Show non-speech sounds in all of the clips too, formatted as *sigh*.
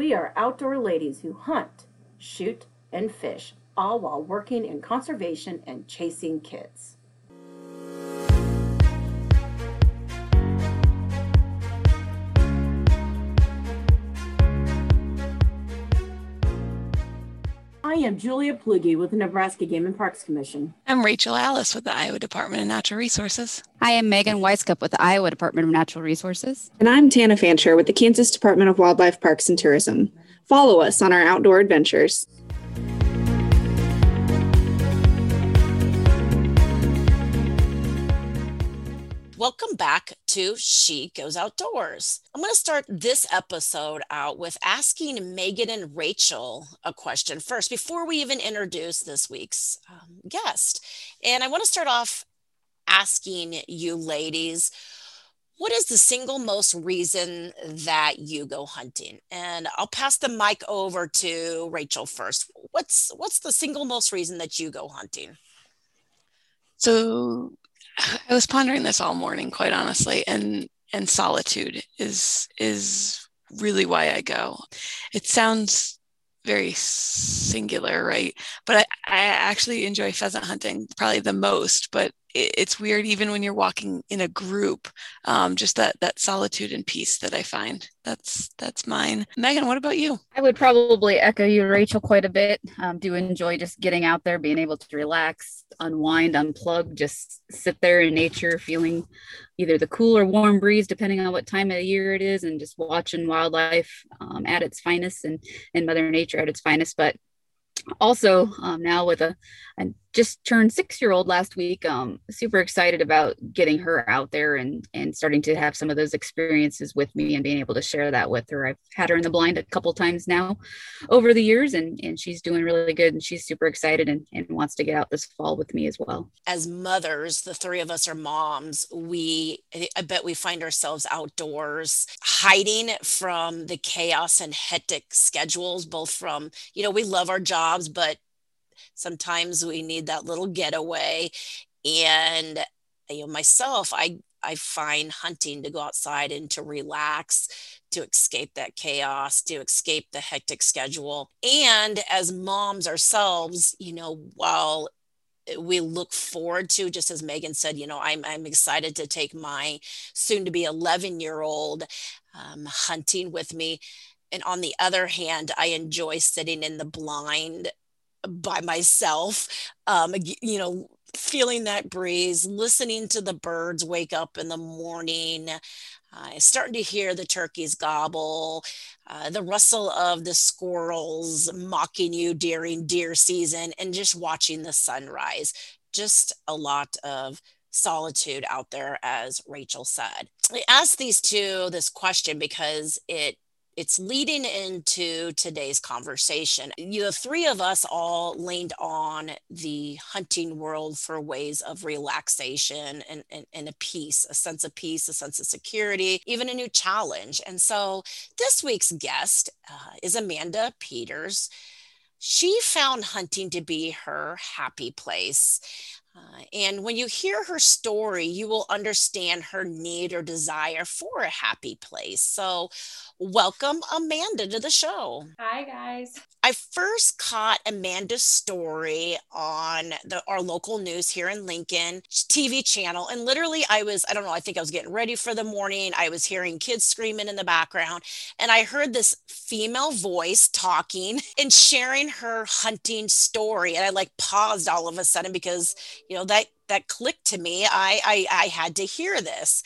We are outdoor ladies who hunt, shoot, and fish, all while working in conservation and chasing kids. I am Julia Plugi with the Nebraska Game and Parks Commission. I'm Rachel Alice with the Iowa Department of Natural Resources. I am Megan Weiskup with the Iowa Department of Natural Resources. And I'm Tana Fancher with the Kansas Department of Wildlife Parks and Tourism. Follow us on our outdoor adventures. Welcome back to She Goes Outdoors. I'm going to start this episode out with asking Megan and Rachel a question first before we even introduce this week's um, guest. And I want to start off asking you ladies what is the single most reason that you go hunting and i'll pass the mic over to rachel first what's what's the single most reason that you go hunting so I was pondering this all morning, quite honestly, and and solitude is is really why I go. It sounds very singular, right? But I, I actually enjoy pheasant hunting probably the most. But it's weird, even when you're walking in a group, um, just that that solitude and peace that I find. That's that's mine. Megan, what about you? I would probably echo you, Rachel, quite a bit. Um, do enjoy just getting out there, being able to relax, unwind, unplug, just sit there in nature, feeling either the cool or warm breeze, depending on what time of year it is, and just watching wildlife um, at its finest and, and Mother Nature at its finest. But also um, now with a, a just turned six year old last week um super excited about getting her out there and and starting to have some of those experiences with me and being able to share that with her. I've had her in the blind a couple times now over the years and and she's doing really good and she's super excited and, and wants to get out this fall with me as well. As mothers the three of us are moms. We i bet we find ourselves outdoors hiding from the chaos and hectic schedules both from you know we love our jobs but sometimes we need that little getaway. And you know myself i i find hunting to go outside and to relax to escape that chaos to escape the hectic schedule. And as moms ourselves you know while we look forward to just as megan said you know i'm, I'm excited to take my soon to be 11 year old um, hunting with me. And on the other hand i enjoy sitting in the blind by myself um you know feeling that breeze listening to the birds wake up in the morning uh, starting to hear the turkeys gobble uh, the rustle of the squirrels mocking you during deer season and just watching the sunrise. Just a lot of solitude out there as rachel said. I asked these two this question because it it's leading into today's conversation. You know, three of us all leaned on the hunting world for ways of relaxation and, and, and a peace, a sense of peace, a sense of security, even a new challenge. And so this week's guest uh, is Amanda Peters. She found hunting to be her happy place. Uh, and when you hear her story, you will understand her need or desire for a happy place. So, welcome Amanda to the show. Hi, guys. I first caught Amanda's story on the our local news here in Lincoln TV channel. And literally, I was, I don't know, I think I was getting ready for the morning. I was hearing kids screaming in the background. And I heard this female voice talking *laughs* and sharing her hunting story. And I like paused all of a sudden because, you know, that that clicked to me. I, I I had to hear this.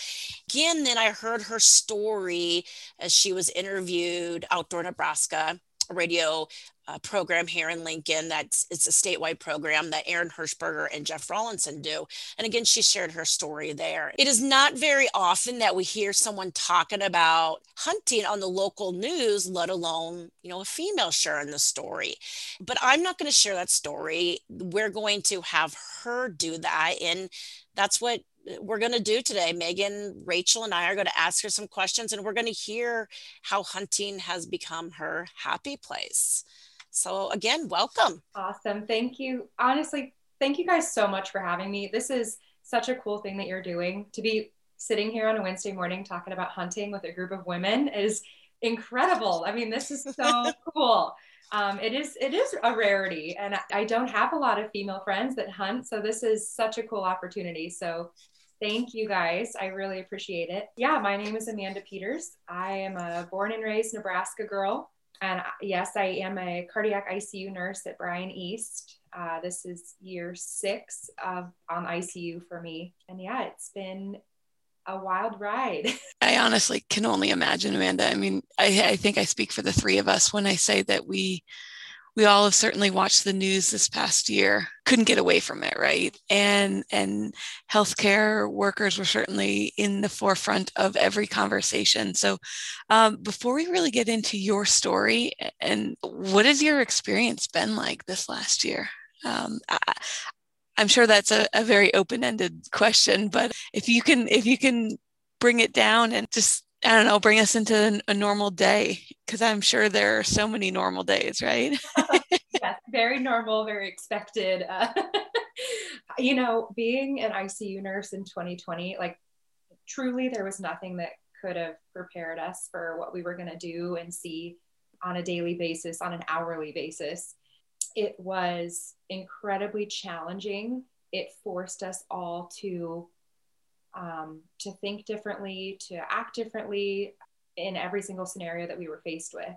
Again, then I heard her story as she was interviewed outdoor Nebraska radio uh, program here in Lincoln. That's it's a statewide program that Aaron Hirschberger and Jeff Rawlinson do. And again, she shared her story there. It is not very often that we hear someone talking about hunting on the local news, let alone you know a female sharing the story. But I'm not going to share that story. We're going to have her do that, and that's what we're going to do today. Megan, Rachel, and I are going to ask her some questions and we're going to hear how hunting has become her happy place. So, again, welcome. Awesome. Thank you. Honestly, thank you guys so much for having me. This is such a cool thing that you're doing. To be sitting here on a Wednesday morning talking about hunting with a group of women is incredible. I mean, this is *laughs* so cool. Um, it is it is a rarity, and I don't have a lot of female friends that hunt, so this is such a cool opportunity. So thank you guys. I really appreciate it. Yeah, my name is Amanda Peters. I am a born and raised Nebraska girl. And yes, I am a cardiac ICU nurse at Bryan East. Uh, this is year six of on ICU for me. And yeah, it's been a wild ride. *laughs* I honestly can only imagine, Amanda. I mean, I, I think I speak for the three of us when I say that we we all have certainly watched the news this past year. Couldn't get away from it right? And and healthcare workers were certainly in the forefront of every conversation. So um, before we really get into your story and what has your experience been like this last year? Um, I, i'm sure that's a, a very open-ended question but if you can if you can bring it down and just I don't know, bring us into a normal day because I'm sure there are so many normal days, right? *laughs* yes, very normal, very expected. Uh, *laughs* you know, being an ICU nurse in 2020, like truly, there was nothing that could have prepared us for what we were going to do and see on a daily basis, on an hourly basis. It was incredibly challenging. It forced us all to um, to think differently, to act differently in every single scenario that we were faced with.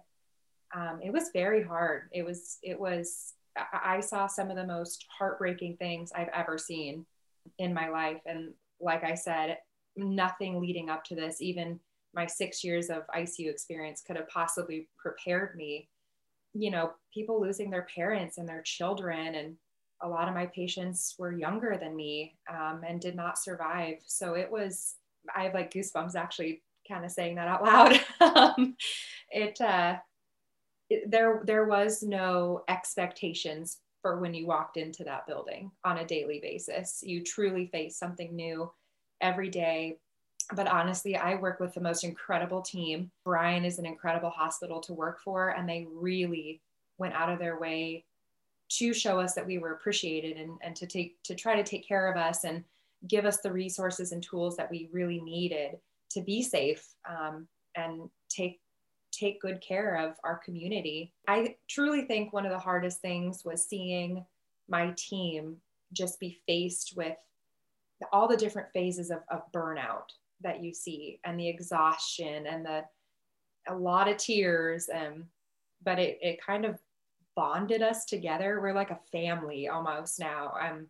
Um, it was very hard. It was, it was, I saw some of the most heartbreaking things I've ever seen in my life. And like I said, nothing leading up to this, even my six years of ICU experience could have possibly prepared me. You know, people losing their parents and their children and a lot of my patients were younger than me um, and did not survive. So it was, I have like goosebumps actually kind of saying that out loud. *laughs* um, it, uh, it, there, there was no expectations for when you walked into that building on a daily basis. You truly face something new every day. But honestly, I work with the most incredible team. Bryan is an incredible hospital to work for, and they really went out of their way to show us that we were appreciated and, and to take to try to take care of us and give us the resources and tools that we really needed to be safe um, and take take good care of our community. I truly think one of the hardest things was seeing my team just be faced with all the different phases of, of burnout that you see and the exhaustion and the a lot of tears and but it, it kind of bonded us together. We're like a family almost now. Um,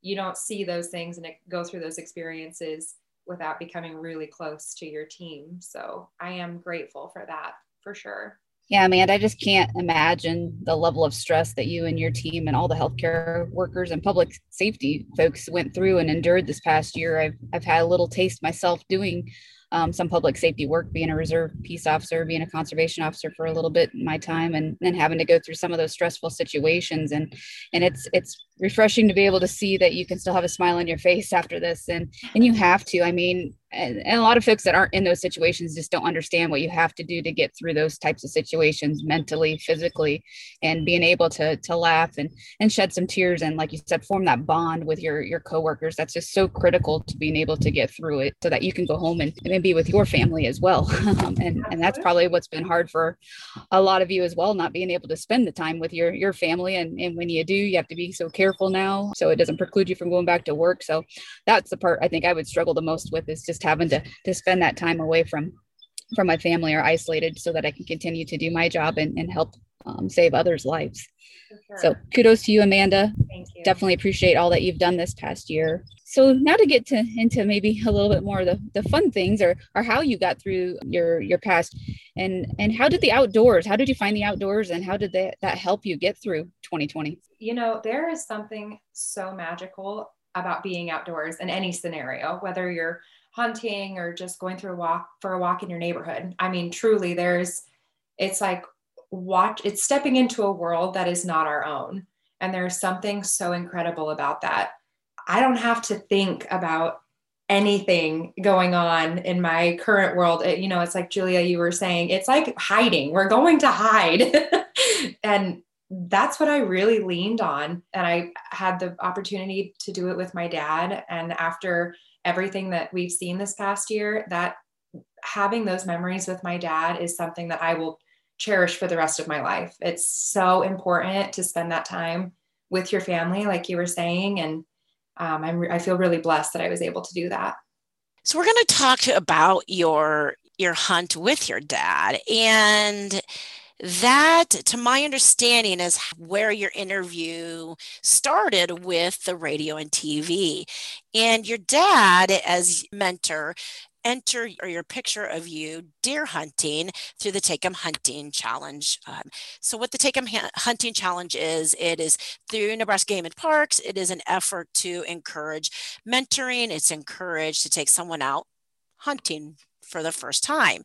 you don't see those things and go through those experiences without becoming really close to your team. So I am grateful for that for sure. Yeah, man, I just can't imagine the level of stress that you and your team and all the healthcare workers and public safety folks went through and endured this past year. I've I've had a little taste myself doing um, some public safety work, being a reserve peace officer, being a conservation officer for a little bit in my time, and then having to go through some of those stressful situations. And and it's it's refreshing to be able to see that you can still have a smile on your face after this, and and you have to. I mean, and, and, a lot of folks that aren't in those situations just don't understand what you have to do to get through those types of situations mentally physically and being able to to laugh and and shed some tears and like you said form that bond with your your coworkers. That's just so critical to being able to get through it so that you can go home and, and be with your family as well. *laughs* And and that's probably what's been hard for a lot of you as well not being able to spend the time with your your family. And and when you do you have to be so careful now so it doesn't preclude you from going back to work so that's the part i think i would struggle the most with is just just having to to spend that time away from from my family or isolated so that I can continue to do my job and, and help um, save others' lives. Sure. So kudos to you, Amanda. Thank you. Definitely appreciate all that you've done this past year. So now to get to into maybe a little bit more of the, the fun things or or how you got through your your past and and how did the outdoors, how did you find the outdoors and how did that, that help you get through 2020? You know, there is something so magical about being outdoors in any scenario, whether you're hunting or just going through a walk for a walk in your neighborhood. I mean, truly, there's, it's like watch, it's stepping into a world that is not our own. And there's something so incredible about that. I don't have to think about anything going on in my current world. It, you know, it's like Julia, you were saying, it's like hiding. We're going to hide. *laughs* and that's what I really leaned on. And I had the opportunity to do it with my dad. And after everything that we've seen this past year, that having those memories with my dad is something that I will cherish for the rest of my life. It's so important to spend that time with your family, like you were saying. And um, I'm, I feel really blessed that I was able to do that. So we're going to talk about your your hunt with your dad and that to my understanding is where your interview started with the radio and tv and your dad as mentor enter or your picture of you deer hunting through the Take 'em Hunting Challenge. Um, so, what the Take 'em Hunting Challenge is, it is through Nebraska Game and Parks. It is an effort to encourage mentoring. It's encouraged to take someone out hunting for the first time.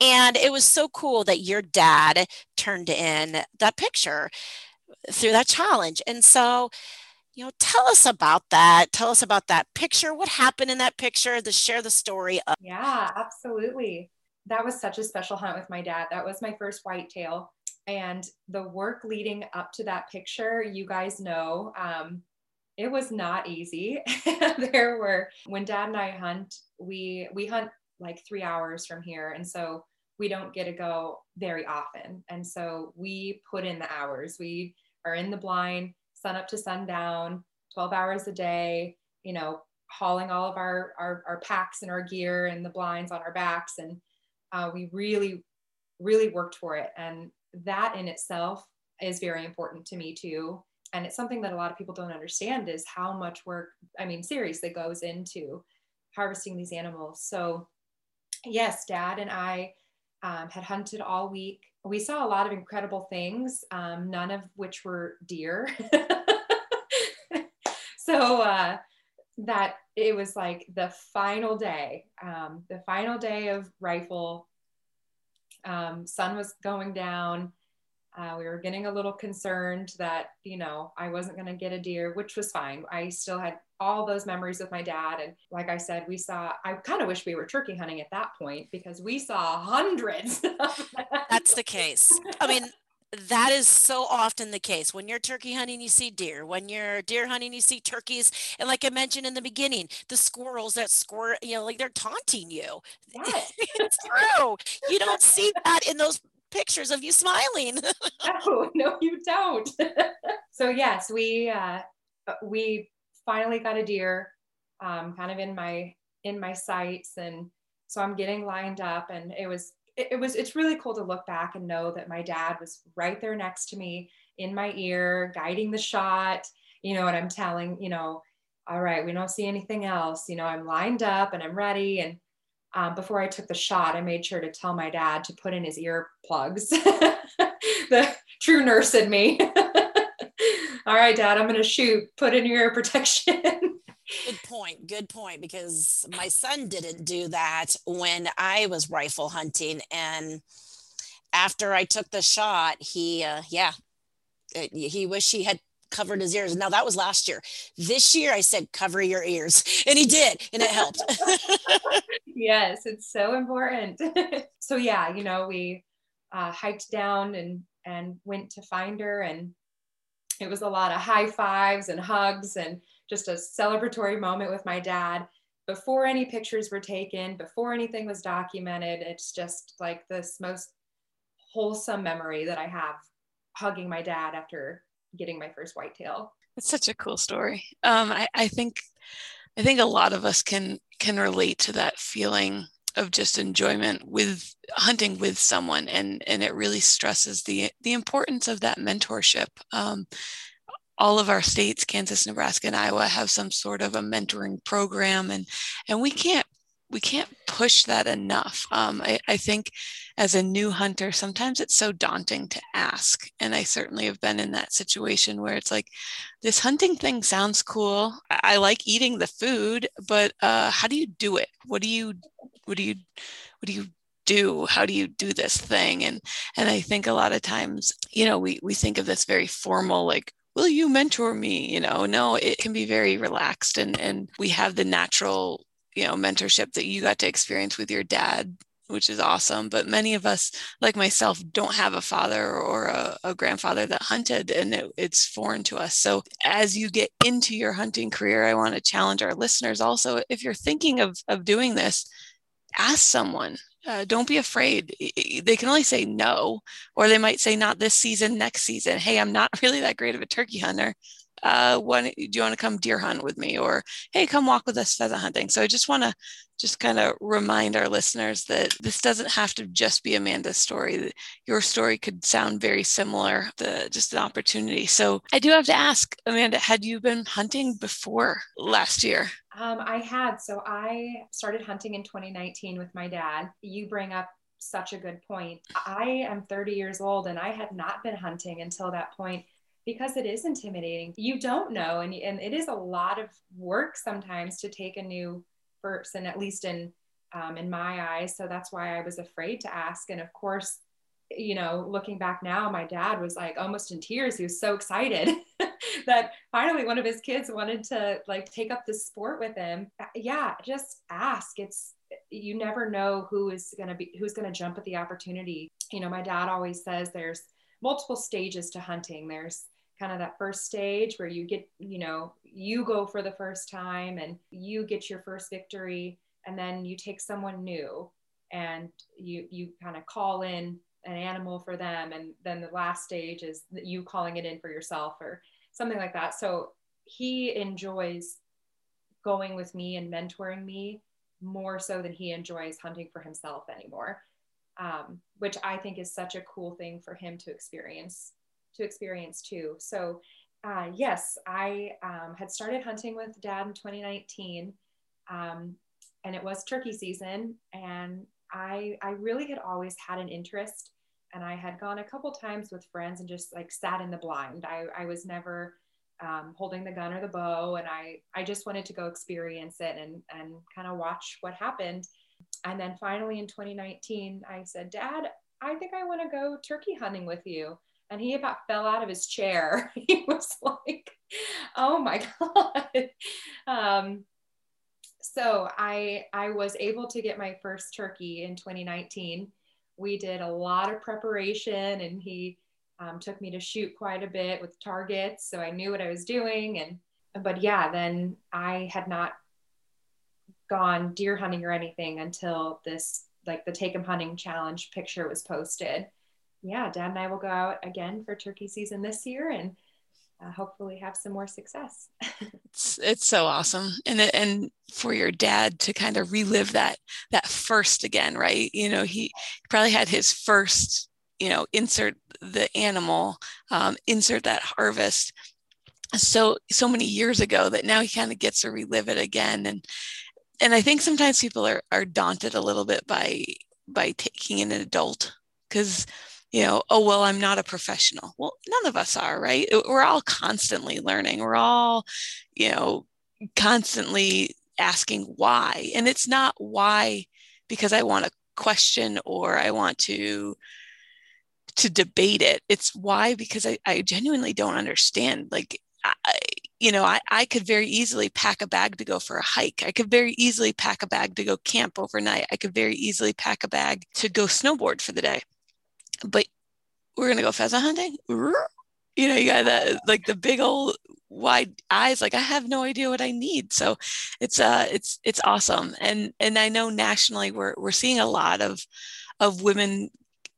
And it was so cool that your dad turned in that picture through that challenge. And so, you know, tell us about that. Tell us about that picture. What happened in that picture? To share the story. Of- yeah, absolutely. That was such a special hunt with my dad. That was my first whitetail. And the work leading up to that picture, you guys know, um, it was not easy. *laughs* there were when dad and I hunt, we we hunt like three hours from here. And so we don't get to go very often. And so we put in the hours. We are in the blind, sun up to sundown, 12 hours a day, you know, hauling all of our, our, our packs and our gear and the blinds on our backs. And uh, we really, really worked for it. And that in itself is very important to me too. And it's something that a lot of people don't understand is how much work, I mean, seriously goes into harvesting these animals. So yes, dad and I um, had hunted all week. We saw a lot of incredible things, um, none of which were deer. *laughs* so uh, that it was like the final day, um, the final day of rifle. Um, sun was going down. Uh, we were getting a little concerned that, you know, I wasn't going to get a deer, which was fine. I still had all those memories with my dad. And like I said, we saw, I kind of wish we were turkey hunting at that point because we saw hundreds. That's the case. I mean, that is so often the case. When you're turkey hunting, you see deer. When you're deer hunting, you see turkeys. And like I mentioned in the beginning, the squirrels that squirt, you know, like they're taunting you. *laughs* Yes. it's true. You don't see that in those pictures of you smiling. *laughs* no, no, you don't. *laughs* so yes, we uh, we finally got a deer, um, kind of in my in my sights, and so I'm getting lined up, and it was it, it was it's really cool to look back and know that my dad was right there next to me in my ear, guiding the shot. You know, and I'm telling you know, all right, we don't see anything else. You know, I'm lined up and I'm ready, and um, before I took the shot, I made sure to tell my dad to put in his earplugs. *laughs* the true nurse in me. *laughs* All right, dad, I'm going to shoot. Put in your ear protection. good point. Good point. Because my son didn't do that when I was rifle hunting. And after I took the shot, he, uh, yeah, he wished he had covered his ears. Now that was last year. This year I said, cover your ears. And he did, and it helped. *laughs* yes, it's so important. *laughs* so yeah, you know, we uh, hiked down and and went to find her and it was a lot of high fives and hugs and just a celebratory moment with my dad before any pictures were taken before anything was documented it's just like this most wholesome memory that i have hugging my dad after getting my first whitetail. It's such a cool story. Um, I, I think I think a lot of us can can relate to that feeling of just enjoyment with hunting with someone and and it really stresses the the importance of that mentorship um, all of our states kansas nebraska and iowa have some sort of a mentoring program and and we can't we can't push that enough. Um, I, I, think as a new hunter, sometimes it's so daunting to ask. And I certainly have been in that situation where it's like, this hunting thing sounds cool. I, I like eating the food, but uh, how do you do it? What do you, what do you, what do you do? How do you do this thing? And and I think a lot of times, you know, we we think of this very formal, like will you mentor me you know no it can be very relaxed and and we have the natural you know mentorship that you got to experience with your dad which is awesome but many of us like myself don't have a father or a, a grandfather that hunted and it, it's foreign to us so as you get into your hunting career i want to challenge our listeners also if you're thinking of, of doing this ask someone uh, don't be afraid. They can only say no, or they might say not this season, next season. Hey, I'm not *laughs* really that great of a turkey hunter. Uh, when do you want to come deer hunt with me? Or hey, come walk with us pheasant hunting. So I just want to just kind of remind our listeners that this doesn't have to just be Amanda's story. Your story could sound very similar. The just an opportunity. So I do have to ask, Amanda, had you been hunting before last year? Um, I had. So I started hunting in 2019 with my dad. You bring up such a good point. I am 30 years old and I had not been hunting until that point because it is intimidating. You don't know, and, and it is a lot of work sometimes to take a new person, at least in um, in my eyes. So that's why I was afraid to ask. And of course, you know, looking back now, my dad was like almost in tears. He was so excited *laughs* that finally one of his kids wanted to like take up this sport with him. Uh, yeah, just ask. It's you never know who is going to be who's going to jump at the opportunity. You know, my dad always says there's multiple stages to hunting. There's kind of that first stage where you get, you know, you go for the first time and you get your first victory and then you take someone new and you you kind of call in an animal for them and then the last stage is you calling it in for yourself or something like that so he enjoys going with me and mentoring me more so than he enjoys hunting for himself anymore um, which i think is such a cool thing for him to experience to experience too so uh, yes i um, had started hunting with dad in 2019 um, and it was turkey season and I, I really had always had an interest and I had gone a couple times with friends and just like sat in the blind. I, I was never um, holding the gun or the bow and I, I just wanted to go experience it and, and kind of watch what happened. And then finally in 2019, I said, Dad, I think I want to go turkey hunting with you. And he about fell out of his chair. *laughs* he was like, oh my God. *laughs* Um, so I I was able to get my first turkey in 2019. We did a lot of preparation, and he um, took me to shoot quite a bit with targets, so I knew what I was doing. And but yeah, then I had not gone deer hunting or anything until this like the take 'em hunting challenge picture was posted. Yeah, Dad and I will go out again for turkey season this year, and uh, hopefully have some more success. *laughs* it's, it's so awesome. And, and for your dad to kind of relive that, that first again, right. You know, he probably had his first, you know, insert the animal, um, insert that harvest so, so many years ago that now he kind of gets to relive it again. And, and I think sometimes people are, are daunted a little bit by, by taking an adult because you know, oh, well, I'm not a professional. Well, none of us are, right? We're all constantly learning. We're all, you know, constantly asking why. And it's not why because I want to question or I want to to debate it. It's why because I, I genuinely don't understand. Like I, you know, I, I could very easily pack a bag to go for a hike. I could very easily pack a bag to go camp overnight. I could very easily pack a bag to go snowboard for the day but we're gonna go pheasant hunting. *laughs* You know, you got that like the big old wide eyes. Like I have no idea what I need. So it's uh it's it's awesome. And and I know nationally we're we're seeing a lot of of women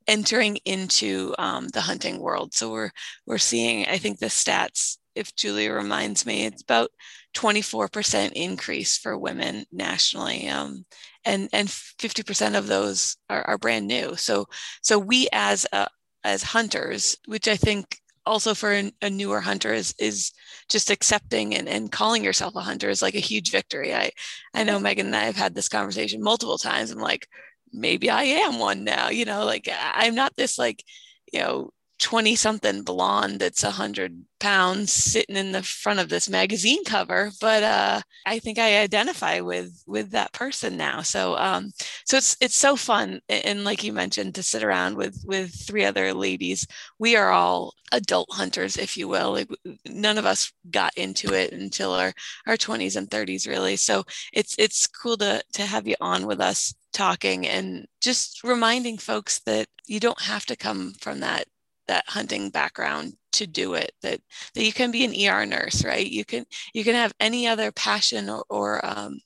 entering into um, the hunting world. So we're we're seeing, I think the stats, if Julia reminds me, it's about 24% increase for women nationally. Um, and and 50% of those are, are brand new. So so we as a, as hunters, which I think also for a, a newer hunter is is just accepting and, and calling yourself a hunter is like a huge victory. I I know Megan and I have had this conversation multiple times. I'm like, maybe I am one now, you know, like I'm not this like, you know, 20 something blonde that's 100 pounds sitting in the front of this magazine cover but uh, i think i identify with with that person now. So um so it's it's so fun and like you mentioned to sit around with with three other ladies. We are all adult hunters if you will. Like none of us got into it until our our 20s and 30s really. So it's it's cool to to have you on with us talking and just reminding folks that you don't have to come from that that hunting background to do it that that you can be an er nurse right? You can you can have any other passion or or, um,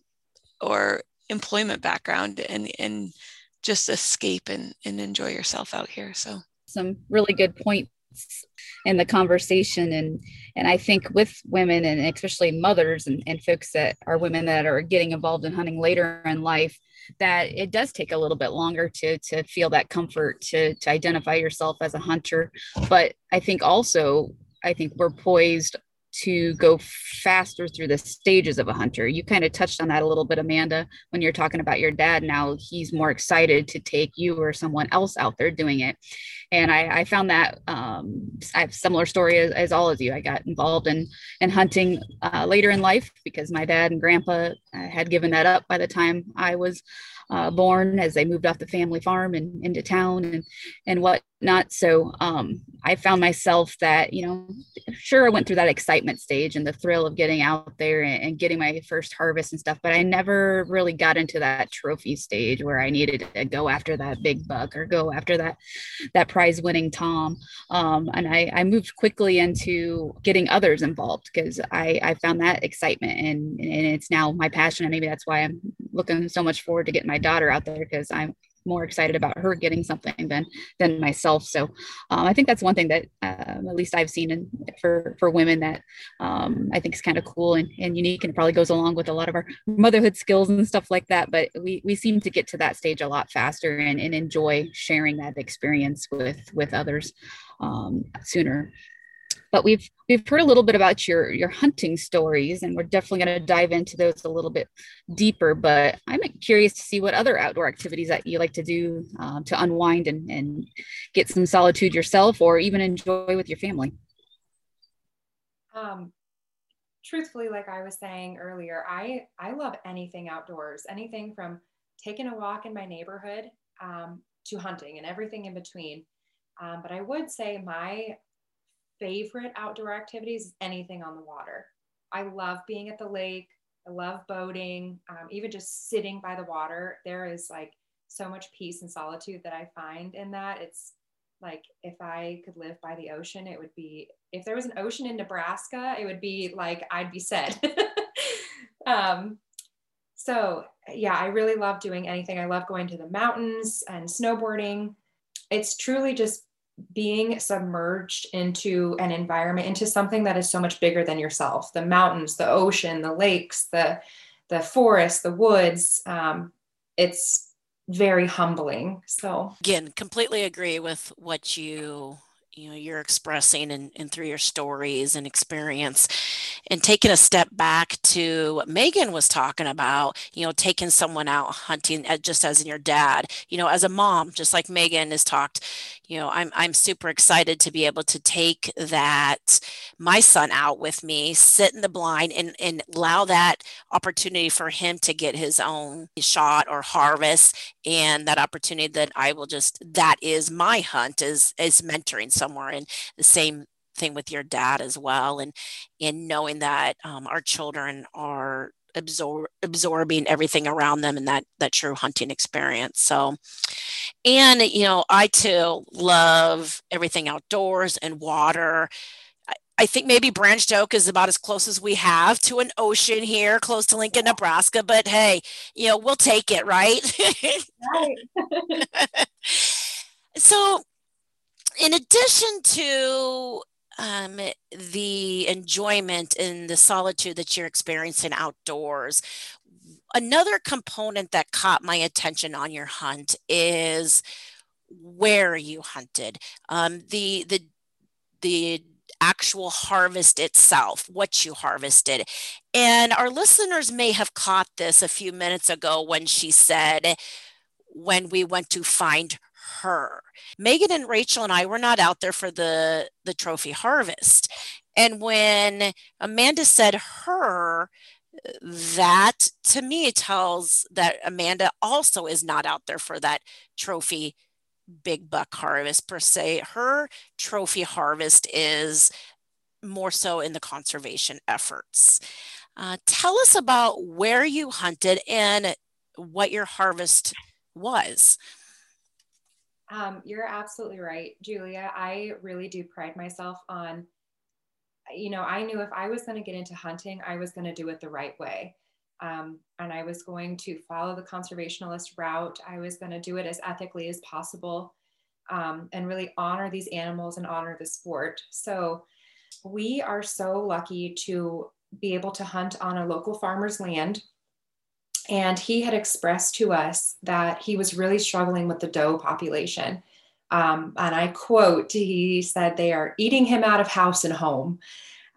or employment background and and just escape and, and enjoy yourself out here. So. Some really good points in the conversation. And and i think with women and especially mothers and, and folks that are women that are getting involved in hunting later in life that it does take a little bit longer to to feel that comfort to to identify yourself as a hunter. But i think also i think we're poised to go faster through the stages of a hunter. You kind of touched on that a little bit, Amanda, when you're talking about your dad. Now he's more excited to take you or someone else out there doing it. And I, I found that um, I have similar story as, as, all of you. I got involved in in hunting uh, later in life because my dad and grandpa uh, had given that up by the time I was uh, born as they moved off the family farm and into town and and whatnot. So um, I found myself that you know, sure I went through that excitement stage and the thrill of getting out there and, and getting my first harvest and stuff, but I never really got into that trophy stage where I needed to go after that big buck or go after that that prize winning tom. Um, and I, I moved quickly into getting others involved because I, I found that excitement and, and it's now my passion and maybe that's why I'm looking so much forward to getting my daughter out there because I'm more excited about her getting something than than myself. So um, I think that's one thing that um, at least I've seen in, for for women that um, I think is kind of cool and, and unique and probably goes along with a lot of our motherhood skills and stuff like that. But we we seem to get to that stage a lot faster and, and enjoy sharing that experience with with others um, sooner but we've we've heard a little bit about your your hunting stories and we're definitely going to dive into those a little bit deeper but i'm curious to see what other outdoor activities that you like to do um, to unwind and, and get some solitude yourself or even enjoy with your family. Um, truthfully like i was saying earlier i i love anything outdoors anything from taking a walk in my neighborhood um, to hunting and everything in between. Um, but i would say my favorite outdoor activities is anything on the water. I love being at the lake. I love boating, um, even just sitting by the water. There is like so much peace and solitude that I find in that. It's like if I could live by the ocean, it would be, if there was an ocean in Nebraska, it would be like I'd be set. *laughs* um, so, yeah, I really love doing anything. I love going to the mountains and snowboarding. It's truly just being submerged into an environment into something that is so much bigger than yourself. The mountains the ocean the lakes the the forest the woods um, it's very humbling. So again completely agree with what you you know you're expressing and, and through your stories and experience. And taking a step back to what megan was talking about you know taking someone out hunting just as in your dad. You know as a mom just like megan has talked you know i'm i'm super excited to be able to take that my son out with me sit in the blind and and allow that opportunity for him to get his own shot or harvest and that opportunity that i will just that is my hunt is is mentoring somewhere and the same thing with your dad as well and in knowing that um, our children are absorb, absorbing everything around them and that that true hunting experience. So and you know i too love everything outdoors and water I think maybe Branched Oak is about as close as we have to an ocean here, close to Lincoln, Nebraska. But hey, you know, we'll take it, right? right. *laughs* so, in addition to um, the enjoyment and the solitude that you're experiencing outdoors. Another component that caught my attention on your hunt is where you hunted. Um, the the the actual harvest itself, what you harvested. And our listeners may have caught this a few minutes ago when she said, when we went to find her. Megan and Rachel and I were not out there for the the trophy harvest. And when Amanda said her, that to me tells that Amanda also is not out there for that trophy big buck harvest per se. Her trophy harvest is more so in the conservation efforts. Uh, tell us about where you hunted and what your harvest was. Um, you're absolutely right, Julia. I really do pride myself on, you know, I knew if I was going to get into hunting, I was going to do it the right way. Um, and I was going to follow the conservationalist route. I was going to do it as ethically as possible um, and really honor these animals and honor the sport. So we are so lucky to be able to hunt on a local farmer's land. And he had expressed to us that he was really struggling with the doe population. Um, and I quote, he said, they are eating him out of house and home.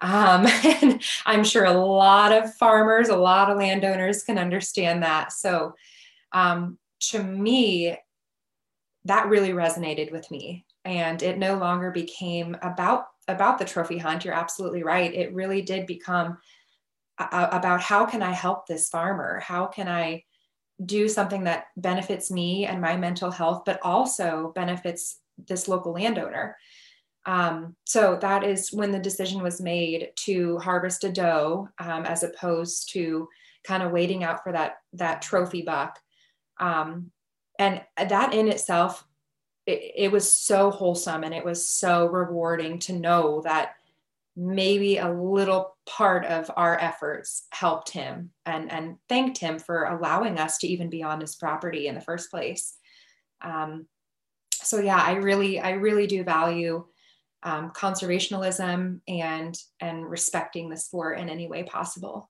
Um, *laughs* and I'm sure a lot of farmers, a lot of landowners can understand that. So um, to me, that really resonated with me. And it no longer became about about the trophy hunt. You're absolutely right. It really did become a- about how can I help this farmer? How can I do something that benefits me and my mental health, but also benefits this local landowner? Um, so that is when the decision was made to harvest a doe um, as opposed to kind of waiting out for that that trophy buck. Um, and that in itself, it, it was so wholesome and it was so rewarding to know that maybe a little part of our efforts helped him and, and thanked him for allowing us to even be on his property in the first place. Um, so yeah, I really, I really do value um, conservationalism and and respecting the sport in any way possible.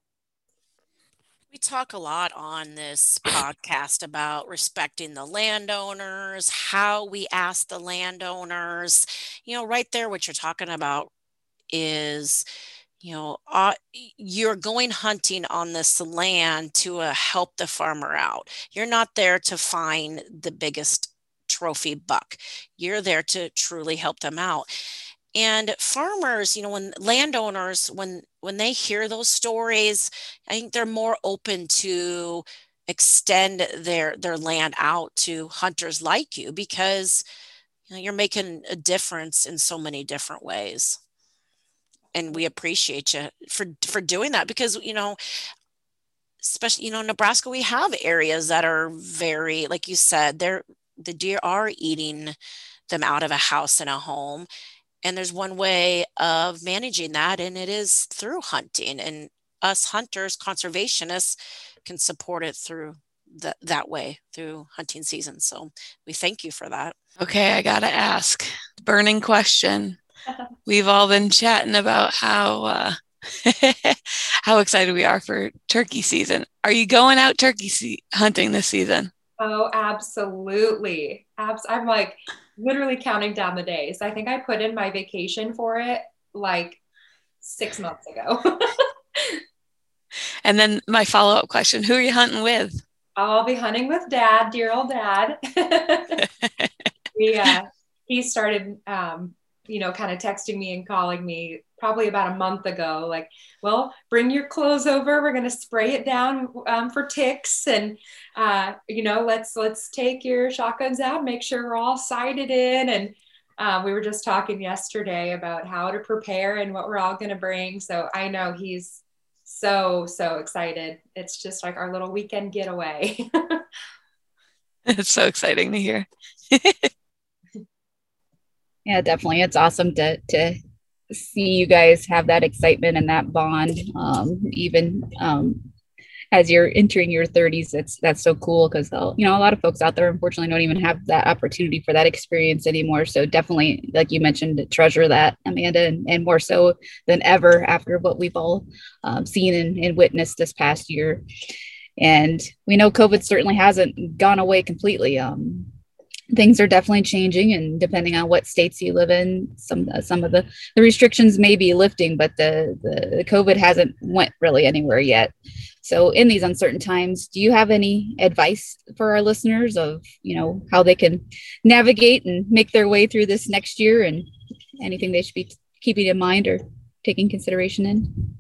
We talk a lot on this podcast about respecting the landowners, how we ask the landowners. You know, right there, what you're talking about is you know uh, you're going hunting on this land to uh, help the farmer out. You're not there to find the biggest trophy buck. You're there to truly help them out. And farmers you know when landowners when when they hear those stories i think they're more open to extend their their land out to hunters like you because you know, you're making a difference in so many different ways and we appreciate you for for doing that because you know especially you know nebraska we have areas that are very like you said they're the deer are eating them out of a house and a home. And there's one way of managing that and it is through hunting and us hunters conservationists can support it through that that way through hunting season. So we thank you for that. Okay i gotta ask burning question we've all been chatting about how uh, *laughs* how excited we are for turkey season are you going out turkey se- hunting this season oh absolutely Abs- i'm like literally counting down the days. I think I put in my vacation for it like six months ago. *laughs* and then my follow up question Who are you hunting with? I'll be hunting with dad, dear old dad. *laughs* yeah, he started, um, you know, kind of texting me and calling me probably about a month ago like well bring your clothes over we're going to spray it down um, for ticks and uh, you know let's let's take your shotguns out make sure we're all sighted in and uh, we were just talking yesterday about how to prepare and what we're all going to bring so i know he's so so excited. It's just like our little weekend getaway. *laughs* It's so exciting to hear *laughs* yeah definitely. It's awesome to to see you guys have that excitement and that bond um, even um, as you're entering your 30s that's that's so cool because you know a lot of folks out there unfortunately don't even have that opportunity for that experience anymore. So definitely like you mentioned treasure that amanda and, and more so than ever after what we've all um, seen and, and witnessed this past year. And we know covid certainly hasn't gone away completely. Um, things are definitely changing and depending on what states you live in some some of the, the restrictions may be lifting but the, the, the covid hasn't went really anywhere yet. So in these uncertain times do you have any advice for our listeners of you know how they can navigate and make their way through this next year and anything they should be keeping in mind or taking consideration in?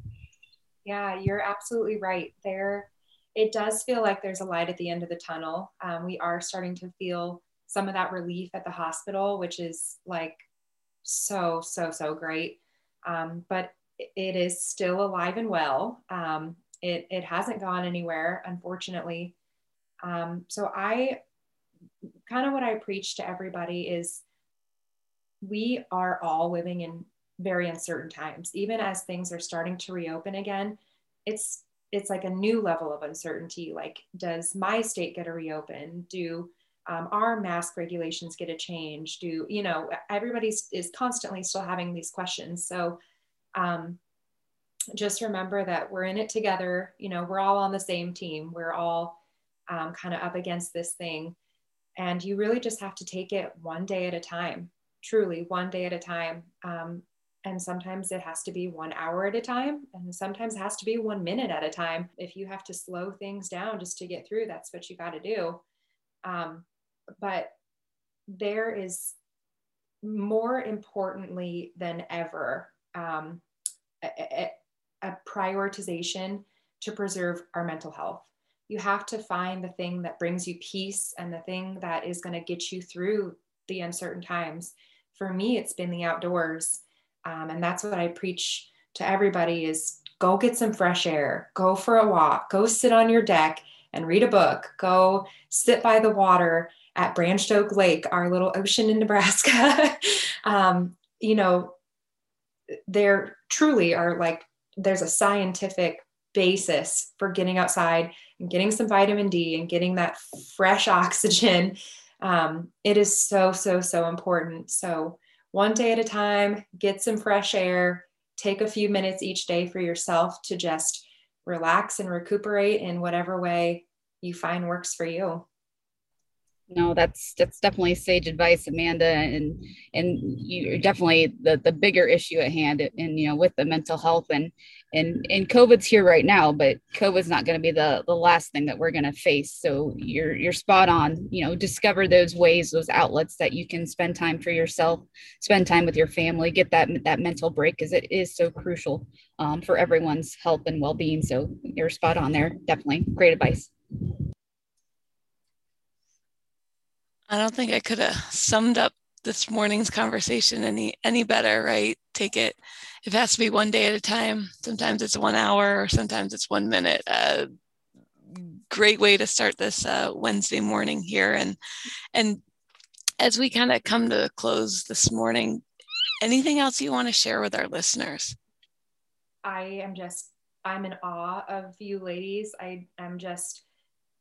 Yeah you're absolutely right. There it does feel like there's a light at the end of the tunnel. Um, we are starting to feel some of that relief at the hospital, which is like so, so, so great. Um, but it is still alive and well. Um, it, it hasn't gone anywhere, unfortunately. Um, so I kind of what I preach to everybody is we are all living in very uncertain times. Even as things are starting to reopen again, it's it's like a new level of uncertainty. Like, does my state get a reopen? Do um, our mask regulations get a change? Do you know everybody is constantly still having these questions? So um, just remember that we're in it together. You know, we're all on the same team. We're all um, kind of up against this thing, and you really just have to take it one day at a time. Truly, one day at a time. Um, and sometimes it has to be one hour at a time and sometimes it has to be one minute at a time if you have to slow things down just to get through that's what you got to do um, but there is more importantly than ever um, a, a prioritization to preserve our mental health. You have to find the thing that brings you peace and the thing that is going to get you through the uncertain times. For me it's been the outdoors um, and that's what I preach to everybody is go get some fresh air, go for a walk, go sit on your deck and read a book, go sit by the water at Branched Oak Lake, our little ocean in Nebraska. *laughs* um, you know, there truly are like, there's a scientific basis for getting outside and getting some vitamin D and getting that fresh *laughs* oxygen. Um, it is so, so, so important. So, one day at a time, get some fresh air, take a few minutes each day for yourself to just relax and recuperate in whatever way you find works for you no that's that's definitely sage advice amanda and and you definitely the the bigger issue at hand and you know with the mental health and and and covid's here right now but covid's not going to be the the last thing that we're going to face. So you're you're spot on. You know discover those ways those outlets that you can spend time for yourself spend time with your family get that that mental break because it is so crucial um, for everyone's health and well-being. So you're spot on there. Definitely great advice I don't think I could have summed up this morning's conversation any any better, right? Take it. It has to be one day at a time. Sometimes it's one hour, or sometimes it's one minute. Uh, great way to start this uh, Wednesday morning here, and and as we kind of come to a close this morning, anything else you want to share with our listeners? I am just I'm in awe of you ladies. I am just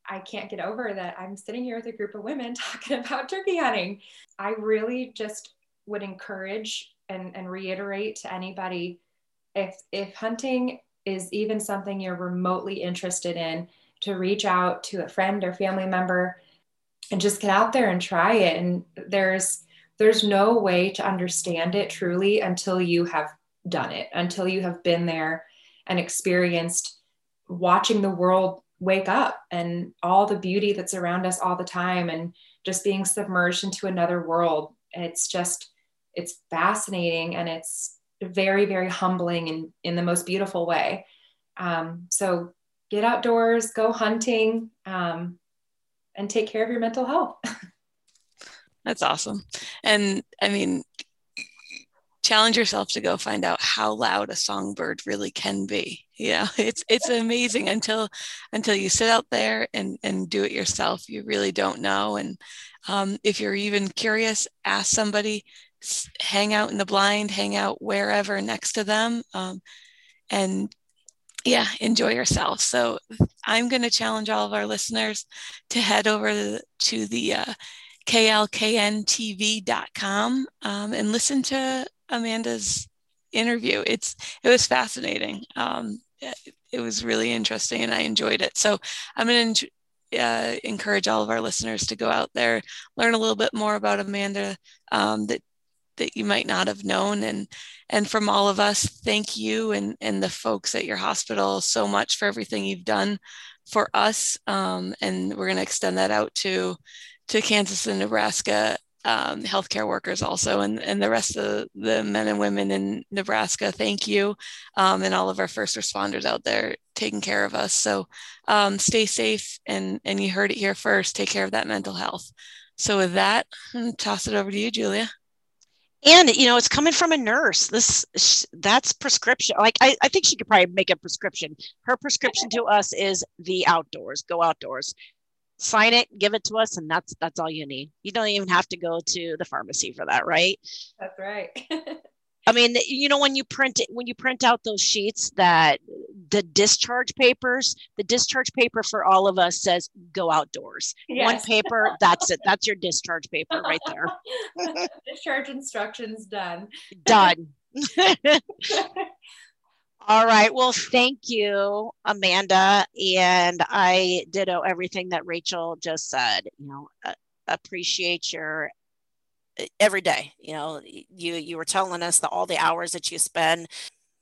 I can't get over that I'm sitting here with a group of women *laughs* talking about turkey hunting. I really just would encourage and, and reiterate to anybody if if hunting is even something you're remotely interested in, to reach out to a friend or family member and just get out there and try it. And there's there's no way to understand it truly until you have done it, until you have been there and experienced watching the world wake up and all the beauty that's around us all the time and just being submerged into another world. It's just it's fascinating and it's very very humbling in in the most beautiful way. Um, so get outdoors go hunting um, and take care of your mental health. *laughs* That's awesome. And i mean challenge yourself to go find out how loud a songbird really can be yeah *laughs* it's it's amazing until until you sit out there and and do it yourself you really don't know and um, if you're even curious ask somebody hang out in the blind hang out wherever next to them um, and yeah enjoy yourself so i'm going to challenge all of our listeners to head over to the uh, klkntv.com um, and listen to Amanda's interview. It's it was fascinating. Um, it, was really interesting, and I enjoyed it. So I'm going to uh, encourage all of our listeners to go out there, learn a little bit more about Amanda um, that that you might not have known, and and from all of us, thank you and and the folks at your hospital so much for everything you've done for us, um, and we're going to extend that out to to Kansas and Nebraska um, healthcare workers also and, and the rest of the men and women in Nebraska. Thank you. Um, and all of our first responders out there taking care of us. So um, stay safe and, and you heard it here first, take care of that mental health. So with that, I'm toss it over to you, Julia. And you know, it's coming from a nurse. This that's prescription. Like I, I think she could probably make a prescription. Her prescription to us is the outdoors. Go outdoors sign it, give it to us, and that's that's all you need. You don't even have to go to the pharmacy for that, right? That's right. *laughs* I mean, you know, when you print it, when you print out those sheets that the discharge papers. The discharge paper for all of us says go outdoors. Yes. One paper, *laughs* that's it. That's your discharge paper right there. *laughs* Discharge instructions done. Done. All right. Well, thank you, Amanda. And I ditto everything that Rachel just said. You know, uh, appreciate your every day. You know, you you were telling us that all the hours that you spend.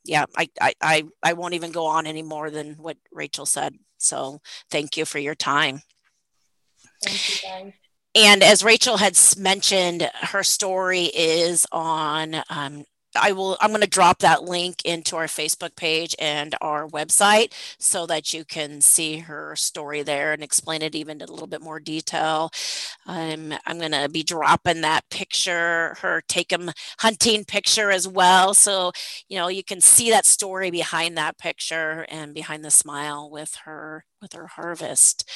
Yeah, I I I, I won't even go on any more than what Rachel said. So thank you for your time. Thank you, guys. And as Rachel had mentioned, her story is on um, I will I'm going to drop that link into our Facebook page and our website so that you can see her story there and explain it even in a little bit more detail. Um, I'm going to be dropping that picture, her take 'em hunting picture as well. So, you know, you can see that story behind that picture and behind the smile with her with her harvest.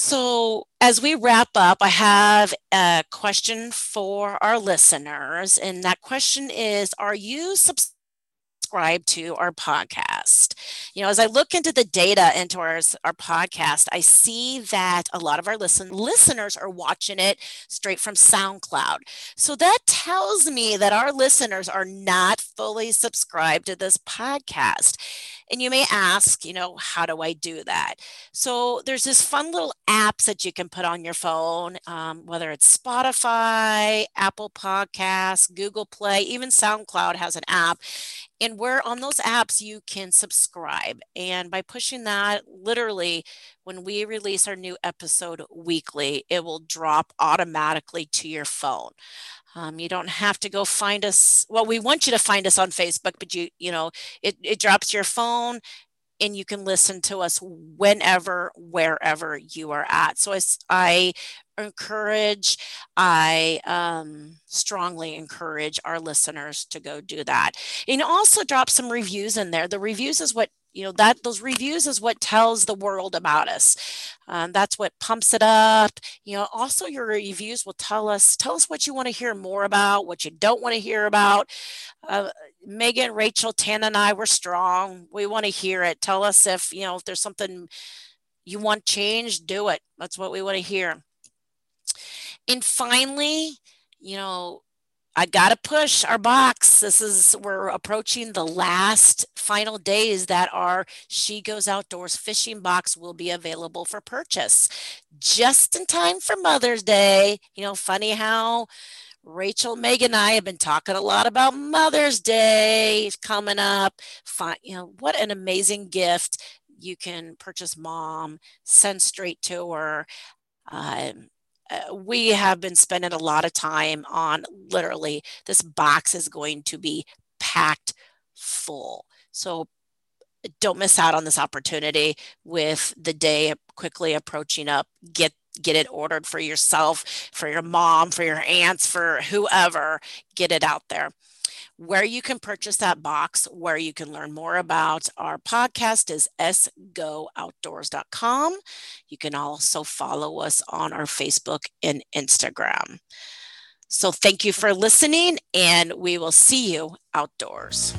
So, as we wrap up, I have a question for our listeners. And that question is Are you subscribed to our podcast? You know, as I look into the data into our, our podcast, I see that a lot of our listen, listeners are watching it straight from SoundCloud. So that tells me that our listeners are not fully subscribed to this podcast. And you may ask, you know, how do I do that? So there's this fun little apps that you can put on your phone, um, whether it's Spotify, Apple Podcasts, Google Play, even SoundCloud has an app. And where on those apps you can subscribe. And by pushing that, literally, when we release our new episode weekly, it will drop automatically to your phone. Um, you don't have to go find us. Well, we want you to find us on Facebook, but you, you know, it, it drops your phone and you can listen to us whenever, wherever you are at. So I, I encourage, I um, strongly encourage our listeners to go do that. And also drop some reviews in there. The reviews is what you know that those reviews is what tells the world about us um, that's what pumps it up you know also your reviews will tell us tell us what you want to hear more about what you don't want to hear about uh, megan rachel tan and i were strong. We want to hear it. Tell us if you know if there's something you want changed do it. That's what we want to hear. And finally you know I got to push our box. This is, we're approaching the last final days that our She Goes Outdoors fishing box will be available for purchase. Just in time for Mother's Day. You know, funny how Rachel, Megan, and I have been talking a lot about Mother's Day coming up. Fine, you know, what an amazing gift you can purchase mom, send straight to her. Um, uh, we have been spending a lot of time on literally this box is going to be packed full. So don't miss out on this opportunity with the day quickly approaching up. Get get it ordered for yourself, for your mom, for your aunts, for whoever. Get it out there where you can purchase that box, where you can learn more about our podcast is sgooutdoors.com. You can also follow us on our Facebook and Instagram. So thank you for listening, and we will see you outdoors.